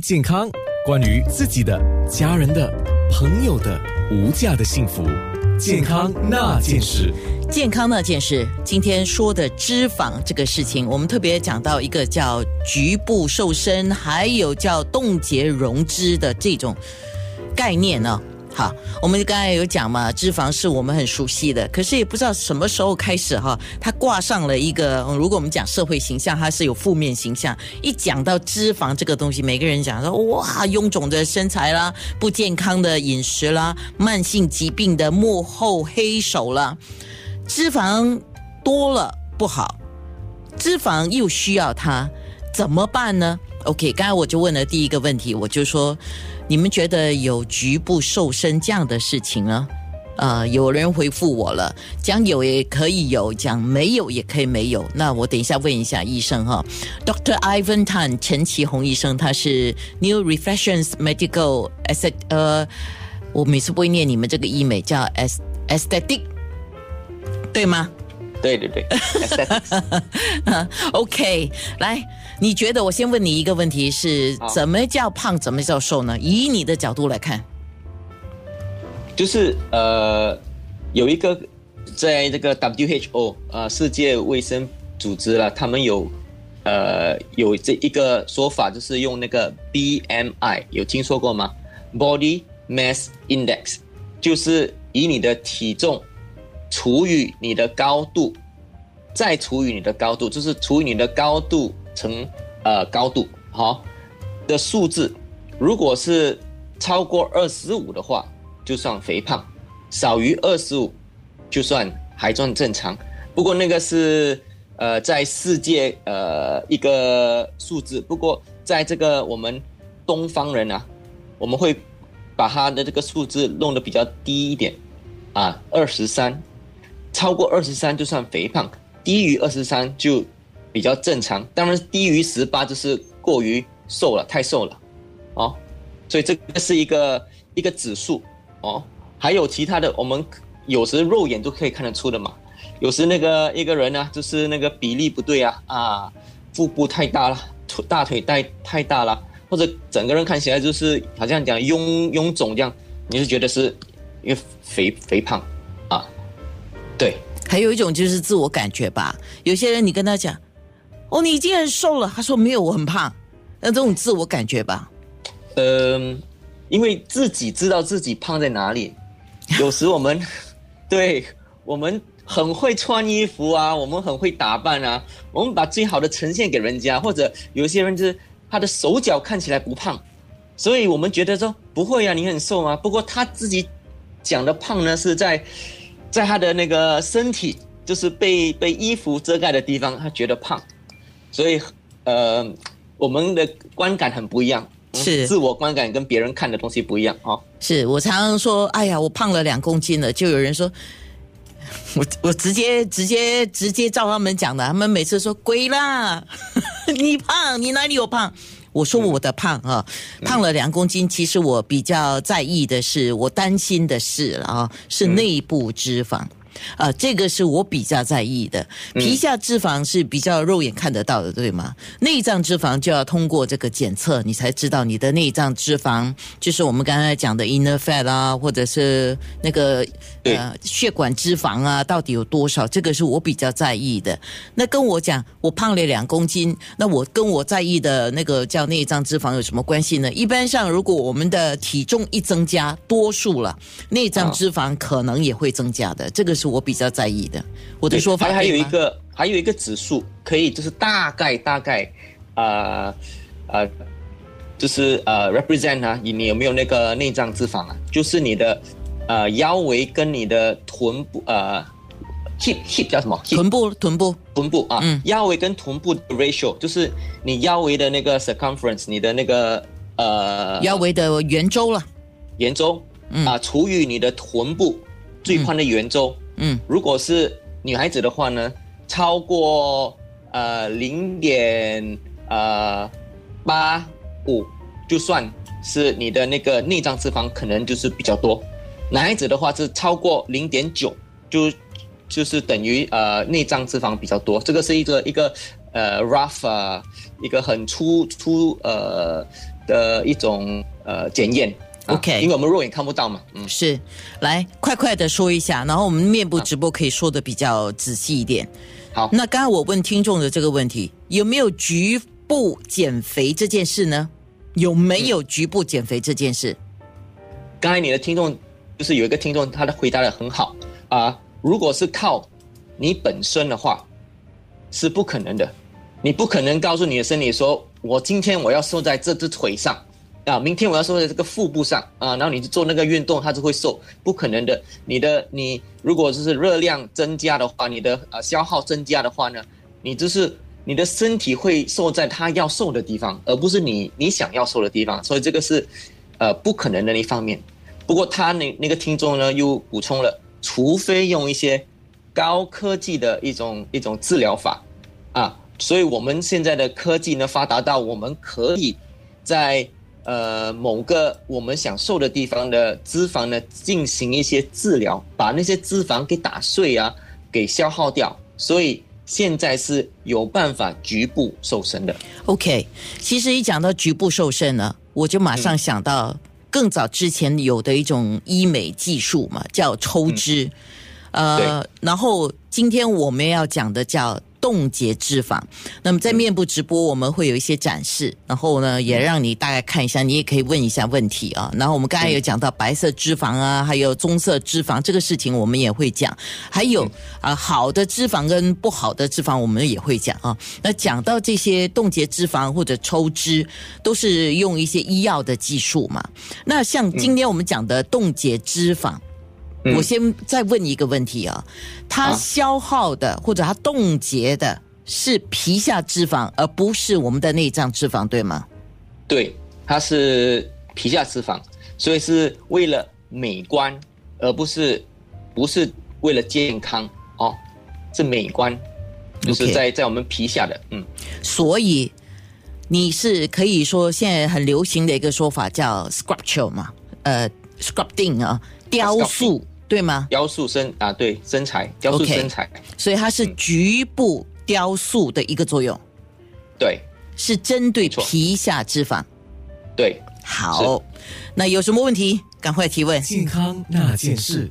健康，关于自己的、家人的、朋友的无价的幸福，健康那件事。健康那件事，今天说的脂肪这个事情，我们特别讲到一个叫局部瘦身，还有叫冻结融脂的这种概念呢。好，我们刚才有讲嘛，脂肪是我们很熟悉的，可是也不知道什么时候开始哈，它挂上了一个，如果我们讲社会形象，它是有负面形象。一讲到脂肪这个东西，每个人讲说哇，臃肿的身材啦，不健康的饮食啦，慢性疾病的幕后黑手啦，脂肪多了不好，脂肪又需要它，怎么办呢？OK，刚才我就问了第一个问题，我就说。你们觉得有局部瘦身这样的事情呢？呃，有人回复我了，讲有也可以有，讲没有也可以没有。那我等一下问一下医生哈，Dr. Ivan Tan 陈其宏医生，他是 New Reflections Medical Est 呃，我每次不会念你们这个医美叫 Aesthetic，对吗？对对对，OK，来，你觉得我先问你一个问题是怎么叫胖，怎么叫瘦呢？以你的角度来看，就是呃，有一个在这个 WHO 呃世界卫生组织了，他们有呃有这一个说法，就是用那个 BMI，有听说过吗？Body Mass Index，就是以你的体重。除以你的高度，再除以你的高度，就是除以你的高度乘呃高度，好，的数字，如果是超过二十五的话，就算肥胖；少于二十五，就算还算正常。不过那个是呃在世界呃一个数字，不过在这个我们东方人啊，我们会把它的这个数字弄得比较低一点，啊，二十三。超过二十三就算肥胖，低于二十三就比较正常。当然，低于十八就是过于瘦了，太瘦了，哦。所以这个是一个一个指数哦。还有其他的，我们有时肉眼都可以看得出的嘛。有时那个一个人呢，就是那个比例不对啊啊，腹部太大了，腿大腿太太大了，或者整个人看起来就是好像讲臃臃肿这样，你是觉得是一个肥肥胖。对，还有一种就是自我感觉吧。有些人你跟他讲，哦，你已经很瘦了，他说没有，我很胖。那这种自我感觉吧，嗯，因为自己知道自己胖在哪里。有时我们，对我们很会穿衣服啊，我们很会打扮啊，我们把最好的呈现给人家。或者有些人就是他的手脚看起来不胖，所以我们觉得说不会啊，你很瘦啊。不过他自己讲的胖呢，是在。在他的那个身体，就是被被衣服遮盖的地方，他觉得胖，所以呃，我们的观感很不一样，是自我观感跟别人看的东西不一样啊。是我常常说，哎呀，我胖了两公斤了，就有人说，我我直接直接直接照他们讲的，他们每次说鬼啦，你胖，你哪里有胖？我说我的胖啊，胖了两公斤。其实我比较在意的是，我担心的是啊，是内部脂肪。啊，这个是我比较在意的。皮下脂肪是比较肉眼看得到的，对吗？内脏脂肪就要通过这个检测，你才知道你的内脏脂肪，就是我们刚才讲的 inner fat 啊，或者是那个呃血管脂肪啊，到底有多少？这个是我比较在意的。那跟我讲我胖了两公斤，那我跟我在意的那个叫内脏脂肪有什么关系呢？一般上，如果我们的体重一增加，多数了，内脏脂肪可能也会增加的。这个是。我比较在意的，我的说法还有一个还有一个指数可以就是大概大概，呃呃，就是呃 represent 啊，你你有没有那个内脏脂肪啊？就是你的呃腰围跟你的臀部呃 hip hip 叫什么？臀部臀部。臀部啊，腰围跟臀部的 ratio 就是你腰围的那个 circumference，你的那个呃腰围的圆周了，圆周啊除以你的臀部最宽的圆周。嗯，嗯如果是女孩子的话呢，超过呃零点呃八五，就算是你的那个内脏脂肪可能就是比较多。男孩子的话是超过零点九，就就是等于呃内脏脂肪比较多。这个是一个一个呃 rough，一个很粗粗呃的一种呃检验。啊 OK 因为我们肉眼看不到嘛，嗯，是，来快快的说一下，然后我们面部直播可以说的比较仔细一点。好，那刚刚我问听众的这个问题，有没有局部减肥这件事呢？有没有局部减肥这件事？刚才你的听众就是有一个听众，他的回答的很好啊、如果是靠你本身的话，是不可能的。你不可能告诉你的身体说，我今天我要瘦在这只腿上啊，明天我要瘦在这个腹部上啊，然后你做那个运动，它就会瘦，不可能的。你的你如果就是热量增加的话，你的呃消耗增加的话呢，你就是你的身体会瘦在它要瘦的地方，而不是你你想要瘦的地方，所以这个是呃不可能的一方面。不过他那那个听众呢又补充了，除非用一些高科技的一种一种治疗法啊，所以我们现在的科技呢发达到我们可以在呃某个我们想瘦的地方的脂肪呢进行一些治疗，把那些脂肪给打碎啊，给消耗掉，所以现在是有办法局部瘦身的。OK，其实一讲到局部瘦身呢，我就马上想到更早之前有的一种医美技术嘛，叫抽脂。呃，然后今天我们要讲的叫冻结脂肪。那么在面部直播我们会有一些展示，然后呢也让你大概看一下，你也可以问一下问题啊。然后我们刚才有讲到白色脂肪啊，还有棕色脂肪这个事情我们也会讲，还有啊、好的脂肪跟不好的脂肪我们也会讲啊。那讲到这些冻结脂肪或者抽脂，都是用一些医药的技术嘛。那像今天我们讲的冻结脂肪。嗯。我先再问一个问题啊，它啊消耗的或者它冻结的是皮下脂肪，而不是我们的内脏脂肪，对吗？对，它是皮下脂肪，所以是为了美观，而不是不是为了健康哦，是美观，就是在在我们皮下的，嗯，所以你是可以说现在很流行的一个说法叫 sculpture 嘛，呃，sculpting 啊，雕塑，对吗？雕塑身啊，对身材，雕塑身材所以它是嗯局部雕塑的一个作用，对是针对皮下脂肪。对。好，那有什么问题赶快提问。健康那件事。